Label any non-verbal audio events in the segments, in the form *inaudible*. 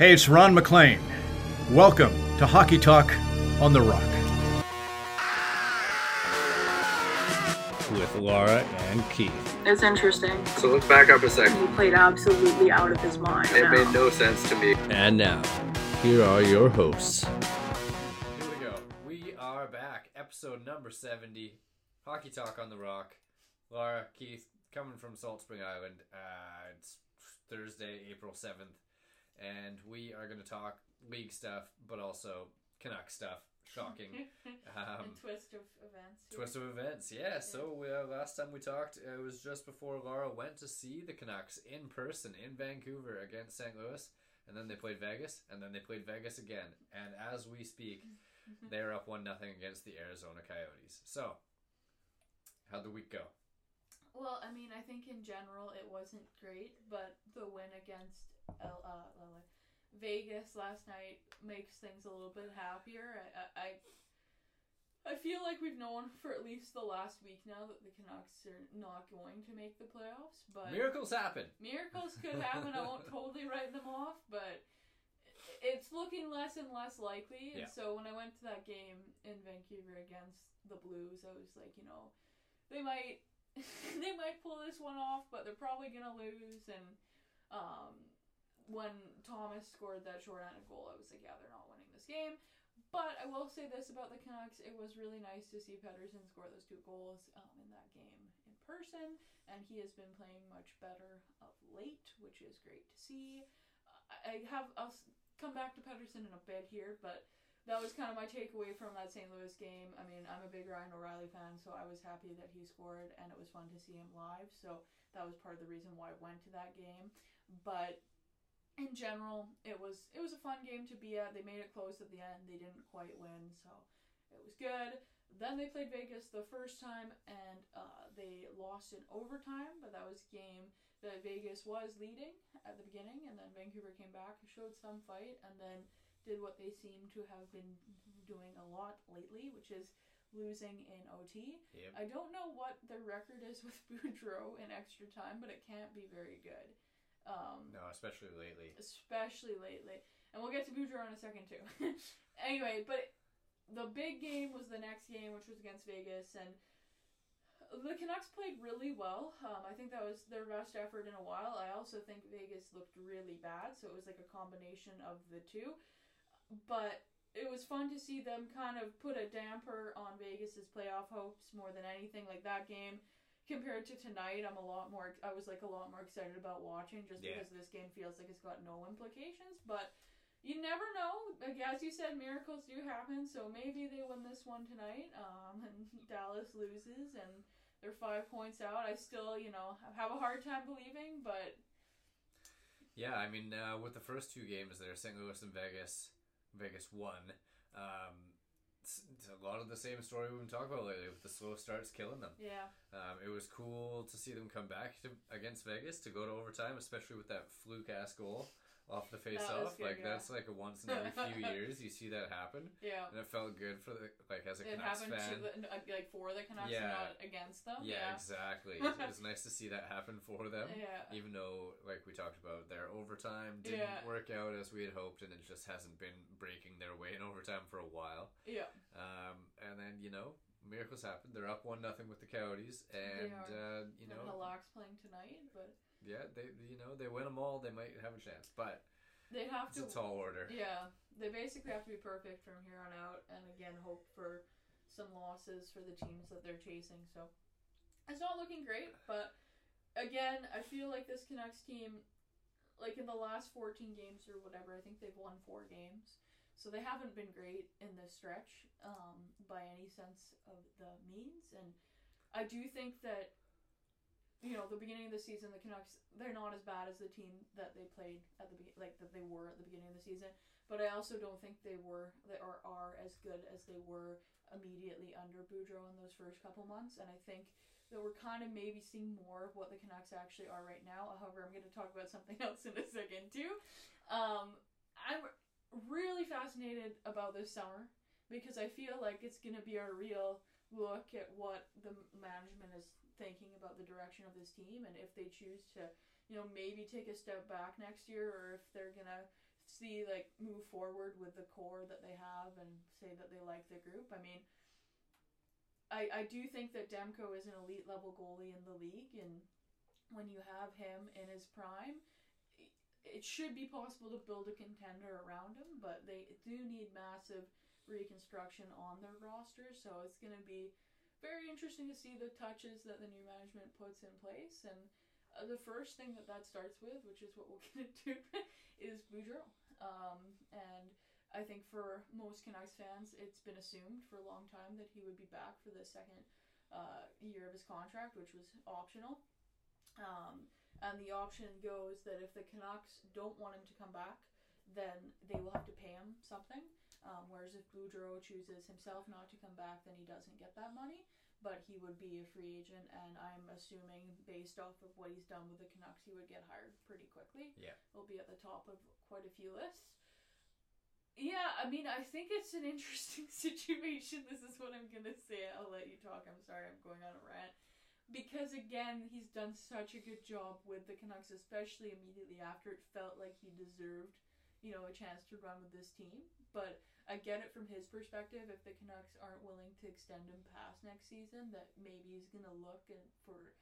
Hey, it's Ron MacLean. Welcome to Hockey Talk on the Rock. With Laura and Keith. It's interesting. So let's back up a second. He played absolutely out of his mind. It now. made no sense to me. And now, here are your hosts. Here we go. We are back. Episode number 70. Hockey Talk on the Rock. Laura, Keith, coming from Salt Spring Island. Uh, it's Thursday, April 7th. And we are going to talk league stuff, but also Canuck stuff. Shocking. *laughs* Um, and twist of events. Twist of events, yeah. So uh, last time we talked, it was just before Laura went to see the Canucks in person in Vancouver against St. Louis, and then they played Vegas, and then they played Vegas again. And as we speak, *laughs* they're up one nothing against the Arizona Coyotes. So, how'd the week go? Well, I mean, I think in general it wasn't great, but the win against L- uh, L- Vegas last night makes things a little bit happier. I, I, I feel like we've known for at least the last week now that the Canucks are not going to make the playoffs, but Miracles happen. miracles could happen. I won't *laughs* totally write them off, but it's looking less and less likely. And Yeah. so when I went to that game in Vancouver against the Blues, I was like, you know, they might *laughs* they might pull this one off, but they're probably gonna lose. And um, when Thomas scored that short-handed goal, I was like, yeah, they're not winning this game. But I will say this about the Canucks: it was really nice to see Pettersson score those two goals um, in that game in person, and he has been playing much better of late, which is great to see. I I have I'll come back to Pettersson in a bit here, but that was kind of my takeaway from that St. Louis game. I mean, I'm a big Ryan O'Reilly fan, so I was happy that he scored, and it was fun to see him live. So that was part of the reason why I went to that game. But in general, it was it was a fun game to be at. They made it close at the end. They didn't quite win, so it was good. Then they played Vegas the first time, and uh, they lost in overtime. But that was a game that Vegas was leading at the beginning, and then Vancouver came back showed some fight, and then did what they seem to have been doing a lot lately, which is losing in OT. Yep. I don't know what their record is *laughs* with Boudreau in extra time, but it can't be very good. Um, No, especially lately. especially lately. And we'll get to Boudreau in a second too. *laughs* anyway, but the big game was the next game, which was against Vegas, and the Canucks played really well. Um, I think that was their best effort in a while. I also think Vegas looked really bad, so it was like a combination of the two. But it was fun to see them kind of put a damper on Vegas's playoff hopes more than anything. Like that game compared to tonight, I'm a lot more. I was like a lot more excited about watching just Yeah. because this game feels like it's got no implications. But you never know. Like as you said, miracles do happen. So maybe they win this one tonight, um, *laughs* and Dallas loses, and they're five points out. I still, you know, have a hard time believing, but Yeah, I mean, uh, with the first two games there, St. Louis and Vegas, Vegas won. Um, it's, it's a lot of the same story we've been talking about lately with the slow starts killing them. yeah, Um, it was cool to see them come back to, against Vegas to go to overtime, especially with that fluke ass goal off the face that off. good, like yeah. that's like a once in every few *laughs* years you see that happen, yeah. and it felt good for the like as a It Canucks happened fan. to the, uh, like for the Canucks Yeah. and not against them. yeah, exactly. *laughs* it was nice to see that happen for them. Yeah. Even though, like we talked about, their overtime didn't Yeah. work out as we had hoped, and it just hasn't been breaking their way in overtime for a while. Yeah. Um, and then you know, miracles happen. They're up one nothing with the Coyotes, and uh, you And the Locks playing tonight, but yeah, they you know they win them all, they might have a chance, but they have it's to. a tall order. Yeah, they basically have to be perfect from here on out, and again, hope for some losses for the teams that they're chasing. So it's not looking great, but again, I feel like this Canucks team, like in the last 14 games or whatever, I think they've won four games. So they haven't been great in this stretch um, by any sense of the means, and I do think that you know the beginning of the season, the Canucks they're not as bad as the team that they played at the be- like that they were at the beginning of the season. But I also don't think they were they are as good as they were immediately under Boudreau in those first couple months, and I think that we're kind of maybe seeing more of what the Canucks actually are right now. However, I'm going to talk about something *laughs* else in a second too. Um, I'm really fascinated about this summer because I feel like it's going to be a real look at what the management is thinking about the direction of this team and if they choose to, you know, maybe take a step back next year or if they're going to see like move forward with the core that they have and say that they like the group. I mean, I I do think that Demko is an elite level goalie in the league, and when you have him in his prime, it should be possible to build a contender around him. But they do need massive reconstruction on their roster, so it's going to be very interesting to see the touches that the new management puts in place and. Uh, the first thing that that starts with, which is what we'll *laughs* get into, *laughs* is Boudreau. Um, and I think for most Canucks fans, it's been assumed for a long time that he would be back for the second uh, year of his contract, which was optional. Um, and the option goes that if the Canucks don't want him to come back, then they will have to pay him something. Um, whereas if Boudreau chooses himself not to come back, then he doesn't get that money. But he would be a free agent, and I'm assuming, based off of what he's done with the Canucks, he would get hired pretty quickly. Yeah. He'll be at the top of quite a few lists. Yeah, I mean, I think it's an *laughs* interesting situation. This is what I'm gonna say. I'll let you talk. I'm sorry, I'm going on a rant. Because again, he's done such a good job with the Canucks, especially immediately after it felt like he deserved, you know, a chance to run with this team. But I get it from his perspective. If the Canucks aren't willing to extend him past next season, that maybe he's gonna look and for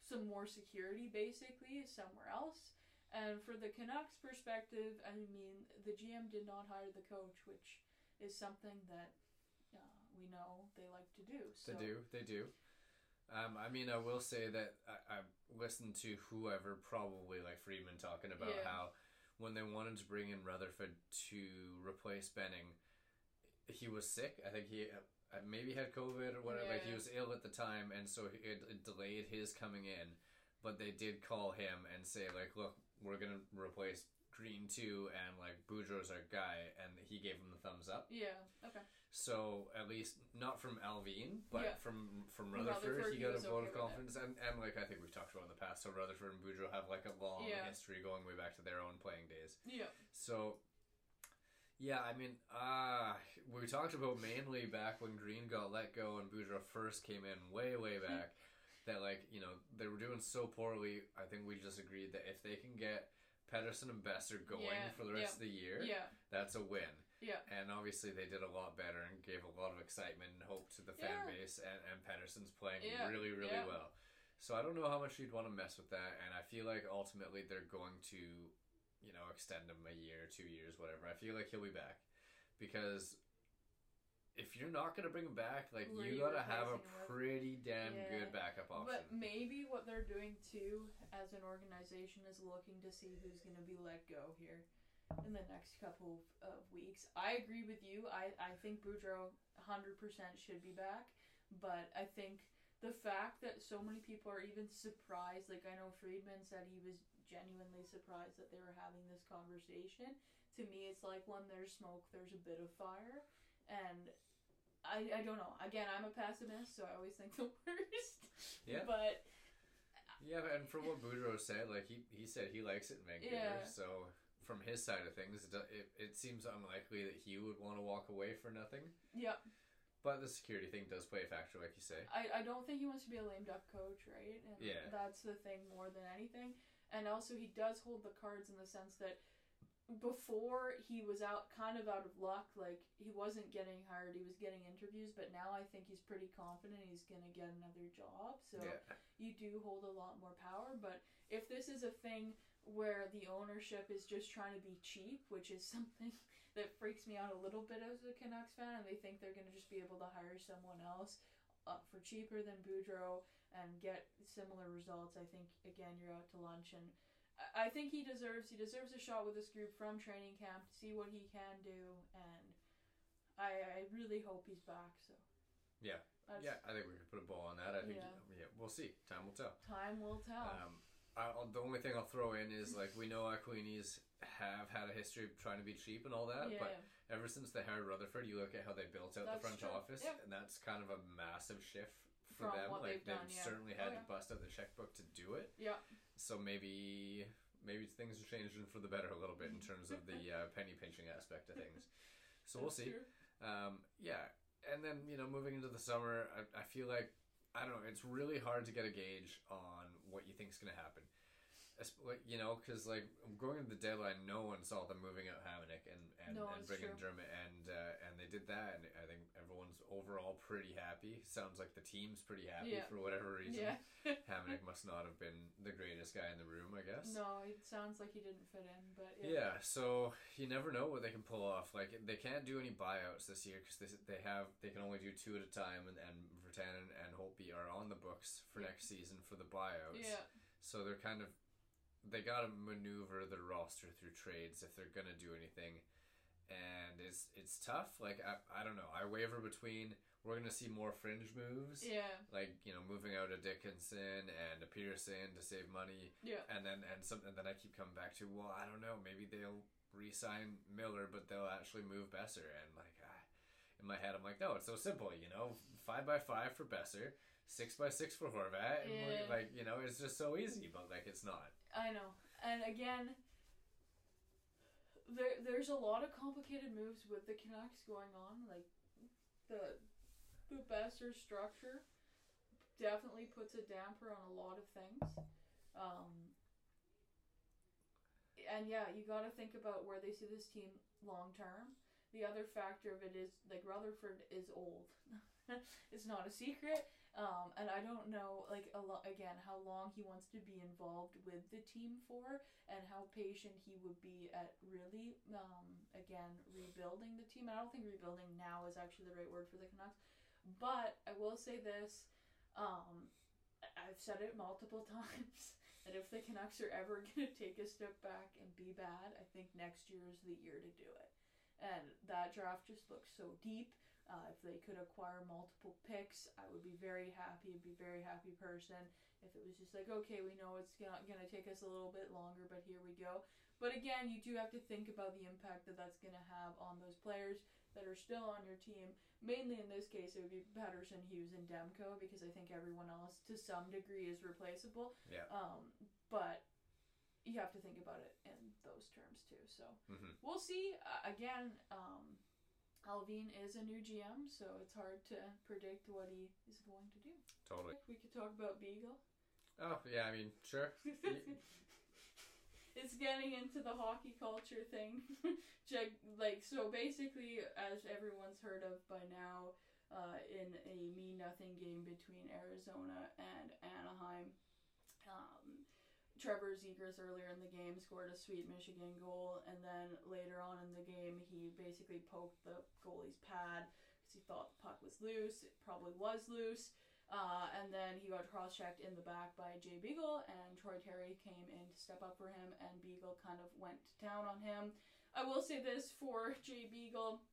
some more security, basically, somewhere else. And for the Canucks perspective, I mean, the GM did not hire the coach, which is something that uh, we know they like to do. So. They do. They do. Um, I mean, I will say that I, I listened to whoever, probably like Friedman, talking about Yeah. how when they wanted to bring in Rutherford to replace Benning, he was sick. I think he uh, maybe had COVID or whatever. Like he was ill at the time, and so it, it delayed his coming in. But they did call him and say like, "Look, we're gonna replace Green too, and like Boudreau's our guy," and he gave him the thumbs up. Yeah. Okay. So at least not from Allvin, but Yeah. from from Rutherford, Rutherford, he got a vote okay of confidence, and, and like I think we've talked about in the past. So Rutherford and Boudreau have like a long Yeah. history going way back to their own playing days. Yeah. So yeah, I mean, uh we talked about mainly back when Green got let go and Boudreau first came in, way way back. that like you know they were doing so poorly. I think we just agreed that if they can get Pettersson and Boeser going Yeah, for the rest of the year, Yeah. that's a win. Yeah. And obviously they did a lot better and gave a lot of excitement and hope to the fan Yeah. base and, and Pettersson's playing Yeah, really, really yeah. well. So I don't know how much you'd want to mess with that and I feel like ultimately they're going to, you know, extend him a year, two years, whatever. I feel like he'll be back. Because if you're not gonna bring him back, like Who are you gotta have a with? pretty damn Yeah. good backup option. But maybe what they're doing too, as an organization, is looking to see who's going to be let go here in the next couple of, of weeks. I agree with you. I, I think Boudreau 100% should be back, but I think the fact that so many people are even surprised, like I know Friedman said he was genuinely surprised that they were having this conversation. To me, it's like when there's smoke, there's a bit of fire. And I, I don't know. Again, I'm a pessimist, so I always think *laughs* the worst. Yeah. But Yeah, and from what Boudreau said, like he, he said he likes it in Vancouver. Yeah. So from his side of things, it, it, it seems unlikely that he would want to walk away for nothing. yeah, But the security thing does play a factor, like you say. I, I don't think he wants to be a lame duck coach, right? And Yeah. that's the thing more than anything. And also, he does hold the cards in the sense that before he was out, kind of out of luck. Like he wasn't getting hired, he was getting interviews, but now I think he's pretty confident he's gonna get another job. So yeah. you do hold a lot more power. But if this is a thing where the ownership is just trying to be cheap, which is *laughs* something that freaks me out a little bit as a Canucks fan, and they think they're going to just be able to hire someone else uh, for cheaper than Boudreau and get similar results, I think again you're out to lunch. And I- I think he deserves he deserves a shot with this group from training camp to see what he can do, and I I really hope he's back. So Yeah. that's, Yeah, I think we could put a ball on that. I think, Yeah. yeah, we'll see. Time will tell. time will tell. Um, I'll- the only thing I'll throw in is like we know Aquilini's have had a history of trying to be cheap and all that, yeah. but ever since they hired Rutherford, you look at how they built out That's the front true. office, Yep. and that's kind of a massive shift for From them. like they've done, yeah. certainly Oh, had yeah. to bust out the checkbook to do it. Yeah. So maybe maybe things are changing for the better a little bit in terms of the *laughs* uh, penny pinching aspect of things. So we'll see. Um, yeah, and then you know, moving into the summer, I, I feel like I don't know. It's really hard to get a gauge on what you think is going to happen. You know, because like going to the deadline, no one saw them moving out Hamonic and and, No, and bringing. Dermott, and uh, and they did that, and I think everyone's overall pretty happy. Sounds like the team's pretty happy Yeah. for whatever reason. Yeah. *laughs* Hamonic must not have been the greatest guy in the room, I guess. no, it sounds like he didn't fit in, but Yeah, so you never know what they can pull off. Like they can't do any buyouts this year because they, they have they can only do two at a time, and and Virtanen and Holtby are on the books for Yeah. next season for the buyouts. Yeah. So they're kind of they got to maneuver the roster through trades if they're gonna do anything, and it's it's tough. Like I, I don't know. I waver between we're gonna see more fringe moves, Yeah. like you know moving out a Dickinson and a Pearson to save money, Yeah. and then and some and then I keep coming back to well I don't know maybe they'll re-sign Miller but they'll actually move Boeser and like ah, in my head I'm like no it's so simple you know five by five for Boeser six by six for Horvat and Yeah. like you know it's just so easy but like it's not I know. And again, there there's a lot of complicated moves with the Canucks going on. Like the the Boeser structure definitely puts a damper on a lot of things. Um, and yeah, you got to think about where they see this team long term. The other factor of it is like Rutherford is old. *laughs* it's not a secret. Um, and I don't know, like, a lo- again, how long he wants to be involved with the team for, and how patient he would be at really, um, again, rebuilding the team. And I don't think rebuilding now is actually the right word for the Canucks. But I will say this um, I've said it multiple *laughs* times that if the Canucks are ever *laughs* going to take a step back and be bad, I think next year is the year to do it. And that draft just looks so deep. Uh, if they could acquire multiple picks, I would be very happy. I'd be a very happy person. If it was just like, okay, we know it's gonna, gonna take us a little bit longer, but here we go. But again, you do have to think about the impact that that's gonna have on those players that are still on your team. Mainly in this case, it would be Pettersson, Hughes, and Demko because I think everyone else to some degree is replaceable. yeah Um, but you have to think about it in those terms too. So Mhm. we'll see. Uh, again, um, Allvin is a new GM, so it's hard to predict what he is going to do. totally We could talk about Beagle. oh yeah I mean sure *laughs* it's getting into the hockey culture thing. *laughs* Like so basically, as everyone's heard of by now, uh, in a me nothing game between Arizona and Anaheim, um, Trevor Zegras earlier in the game scored a sweet Michigan goal, and then later on in the game, he basically poked the goalie's pad because he thought the puck was loose. It probably was loose. Uh, and then he got cross checked in the back by Jay Beagle, and Troy Terry came in to step up for him, and Beagle kind of went to town on him. I will say this for *laughs* Jay Beagle.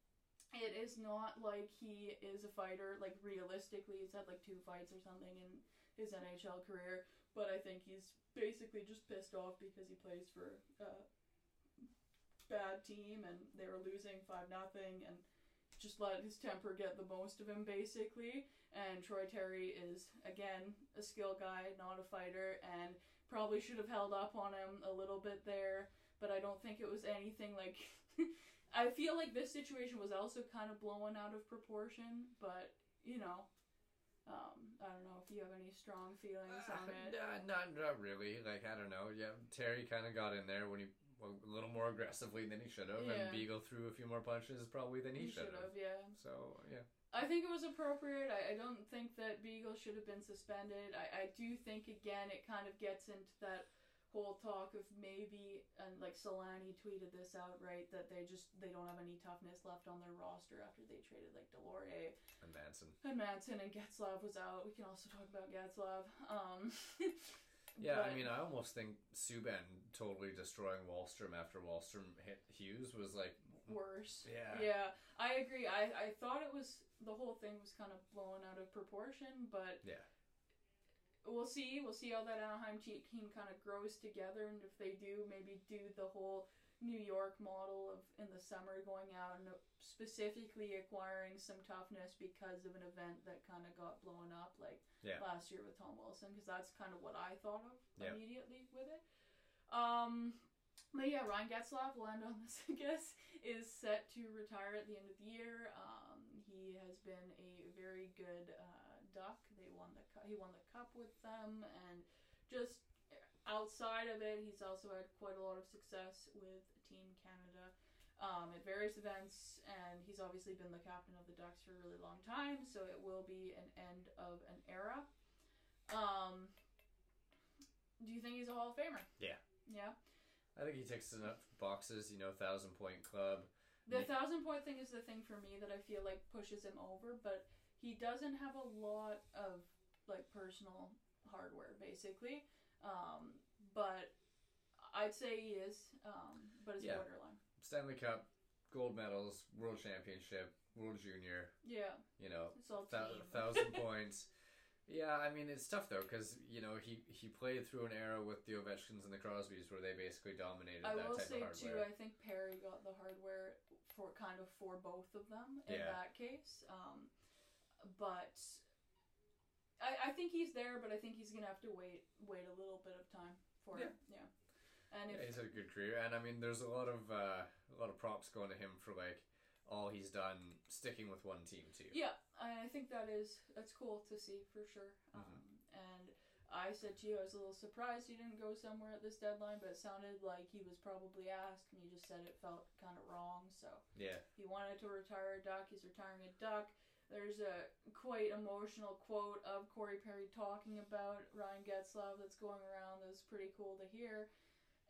It is not like he is a fighter. Like realistically, he's had like two fights or something in his NHL career. But I think he's basically just pissed off because he plays for a bad team and they were losing five nothing and just let his temper get the most of him basically. And Troy Terry is again a skill guy, not a fighter, and probably should have held up on him a little bit there. But I don't think it was anything like. *laughs* I feel like this situation was also kind of blown out of proportion, but you know, um, I don't know if you have any strong feelings on it. Uh, not not really. Like I don't know. Yeah, Terry kind of got in there when he well, a little more aggressively than he should have, Yeah. and Beagle threw a few more punches probably than he, He should have, yeah. So yeah, I think it was appropriate. I, I don't think that Beagle should have been suspended. I, I do think again it kind of gets into that whole talk of maybe and like Selanne tweeted this out right that they just they don't have any toughness left on their roster after they traded like Deslauriers and Manson. and Manson and Getzlaf was out. We can also talk about Getzlaf. Um, *laughs* Yeah, I mean, I almost think Subban totally destroying Wahlstrom after Wahlstrom hit Hughes was like, worse. Yeah. Yeah, I agree. I, I thought it was the whole thing was kind of blown out of proportion, but Yeah. We'll see. We'll see how that Anaheim te- team kind of grows together, and if they do, maybe do the whole New York model of in the summer going out and specifically acquiring some toughness because of an event that kind of got blown up, like Yeah. last year with Tom Wilson, because that's kind of what I thought of Yeah. immediately with it. Um, but yeah, Ryan Getzlaf will end on this, *laughs* I guess, is set to retire at the end of the year. Um, he has been a very good uh, duck. They won the cu- he won the cup with them, and just outside of it, he's also had quite a lot of success with Team Canada um, at various events, and he's obviously been the captain of the Ducks for a really long time. So it will be an end of an era. Um, do you think he's a Hall of Famer? Yeah. Yeah. I think he ticks enough boxes. You know, thousand point club. The thousand point thing is the thing for me that I feel like pushes him over, but he doesn't have a lot of like personal hardware, basically. Um, but I'd say he is, um, but it's Yeah. borderline. Stanley Cup, gold medals, World Championship, World Junior. Yeah, You know, it's all thou- team. thousand *laughs* points. Yeah, I mean it's tough though because you know he he played through an era with the Ovechkins and the Crosbys where they basically dominated I that will type say of too, hardware. I think Perry got the hardware for kind of for both of them in Yeah. that case. Um, but I, I think he's there, but I think he's gonna have to wait wait a little bit of time for Yeah. it. Yeah. And if Yeah, he's had a good career, and I mean, there's a lot of uh, a lot of props going to him for like all he's done sticking with one team too. Yeah, I I think that is that's cool to see for sure. Mhm. Um, and I said to you, I was a little surprised he didn't go somewhere at this deadline, but it sounded like he was probably asked, and you just said it felt kind of wrong. So Yeah, he wanted to retire a duck. He's retiring a duck. There's a quite emotional quote of Corey Perry talking about Ryan Getzlaf that's going around that's pretty cool to hear.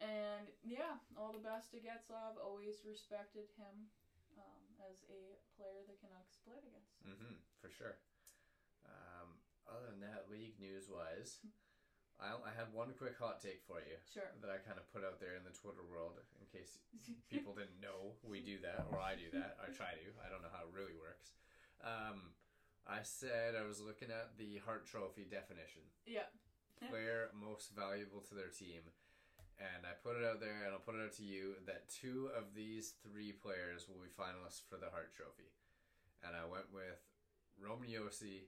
And yeah, all the best to Getzlaf. Always respected him um, as a player the Canucks played against. hmm for sure. Um, other than that, league news wise, I I had one quick hot take for you Sure. that I kind of put out there in the Twitter world in case *laughs* people didn't know we do that or I do that. I try to. I don't know how it really works. Um, I said I was looking at the Hart Trophy definition. Yeah. *laughs* player most valuable to their team. And I put it out there, and I'll put it out to you that two of these three players will be finalists for the Hart Trophy. And I went with Roman Josi,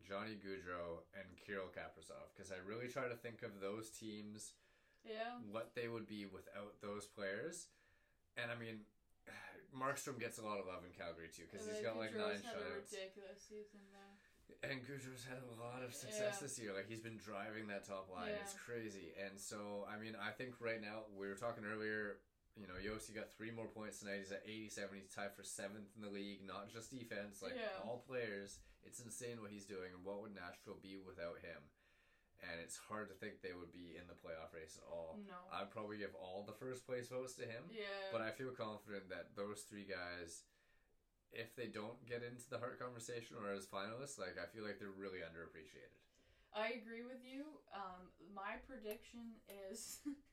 Johnny Gaudreau, and Kirill Kaprizov because I really try to think of those teams, Yeah. what they would be without those players. And I mean, Markstrom gets a lot of love in Calgary too because he's got like nine had a shutouts. ridiculous season there. And Gaudreau's had a lot of success Yeah. this year. Like he's been driving that top line. Yeah. It's crazy. And so I mean, I think right now we were talking earlier. You know, Josi got three more points tonight. He's at 87. He's tied for seventh in the league. Not just defense, like Yeah. all players. It's insane what he's doing. And what would Nashville be without him? And it's hard to think they would be in the playoff race at all. No. I'd probably give all the first place votes to him. Yeah. But I feel confident that those three guys, if they don't get into the Hart conversation or as finalists, like I feel like they're really underappreciated. I agree with you. Um, my prediction is *laughs*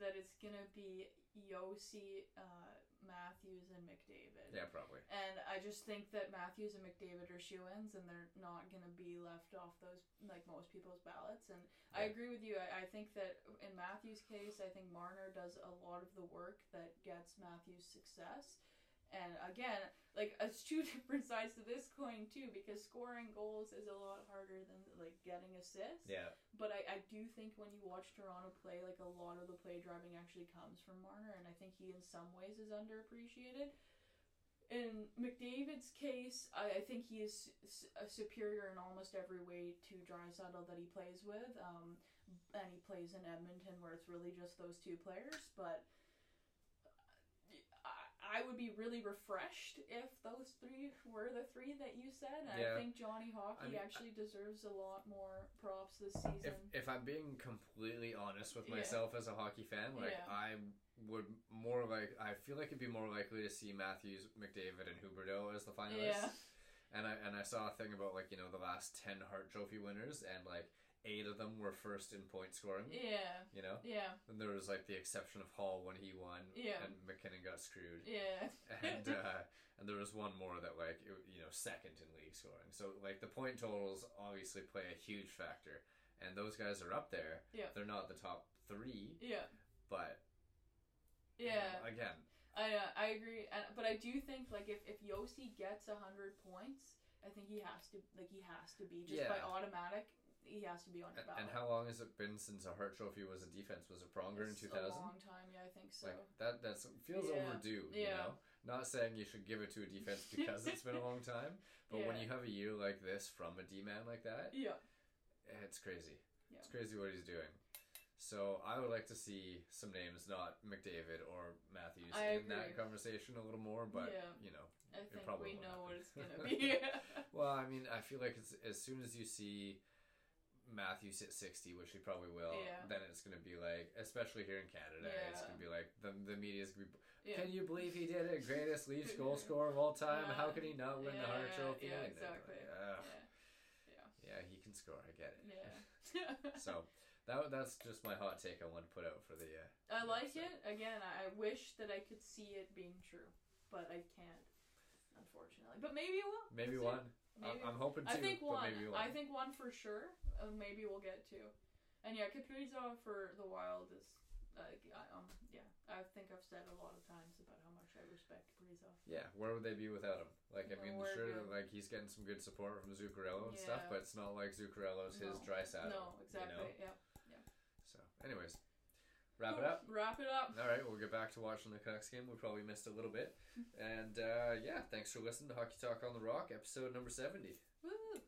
that it's gonna be Josi, uh, Matthews, and McDavid. Yeah, probably. And I just think that Matthews and McDavid are shoe ins and they're not going to be left off those, like most people's ballots. And I agree with you. I, I think that in Matthews' case, I think Marner does a lot of the work that gets Matthews success. And again, like it's two *laughs* different sides to this coin too, because scoring goals is a lot harder than like getting assists. Yeah, But I, I do think when you watch Toronto play, like a lot of the play driving actually comes from Marner, and I think he in some ways is underappreciated. In McDavid's case, I, I think he is s- a superior in almost every way to Draisaitl that he plays with, um, and he plays in Edmonton where it's really just those two players. But I, would be really refreshed if those three were the three that you said. And Yeah. I think Johnny Hockey I mean, actually deserves a lot more props this season. if if I'm being completely honest with Yeah. myself as a hockey fan, like Yeah. I would more like I feel like it'd be more likely to see Matthews, McDavid, and Huberdeau as the finalists. Yeah. And I and I saw a thing about like you know the last ten Hart Trophy winners, and like eight of them were first in point scoring. Yeah. You know. Yeah. And there was like the exception of Hall when he won, Yeah. and MacKinnon got screwed. Yeah. *laughs* and uh, and there was one more that like it, you know second in league scoring. So like the point totals obviously play a huge factor, and those guys are up there. Yeah. They're not the top three, yeah. but you know, Yeah. again, I uh, I agree, and, but I do think like if if Josi gets hundred points, I think he has to like he has to be just by automatic. He has to be on your and, ballot. and how long has it been since a Hart Trophy was a defense? Was it Pronger in two thousand? A long time, yeah, I think so. Like that that's feels Yeah. overdue. You know, not saying you should give it to a defense *laughs* because it's been a long time, but when you have a year like this from a D man like that, yeah. it's crazy. Yeah. It's crazy what he's doing. So I would like to see some names, not McDavid or Matthews, I in that conversation a little more. But Yeah. you know, I think probably we know what it's gonna *laughs* be. *laughs* well, I mean, I feel like it's, as soon as you see Matthews hit sixty, which he probably will, Yeah. then it's gonna be like, especially here in Canada, it's gonna be like the the media's gonna be. yeah. Can you believe he did it? Greatest Leafs *laughs* goal scorer of all time. Yeah. How could he not win the Hart Yeah, Trophy? yeah, exactly. like, yeah. yeah, he can score. I get it. Yeah. *laughs* *laughs* So that that's just my hot take I want to put out for the. Uh, I like episode. it. Again, I wish that I could see it being true, but I can't, unfortunately. But maybe it will. Maybe one. I'm, Maybe- I'm hoping two, I think one. maybe one. I think one for sure. Uh, maybe we'll get two. And yeah, Kaprizov for the Wild is like I, um yeah. I think I've said a lot of times about how much I respect Kaprizov. Yeah, where would they be without him? Like, I mean, Nowhere sure, good. like he's getting some good support from Zuccarello and stuff, but it's not like Zuccarello's his Draisaitl. no, exactly. You know? Yeah. So, anyways, wrap it up. Wrap it up. All right, we'll get back to watching the Canucks game. We probably missed a little bit, *laughs* and uh, yeah, thanks for listening to Hockey Talk on the Rock, episode number seventy. Woo.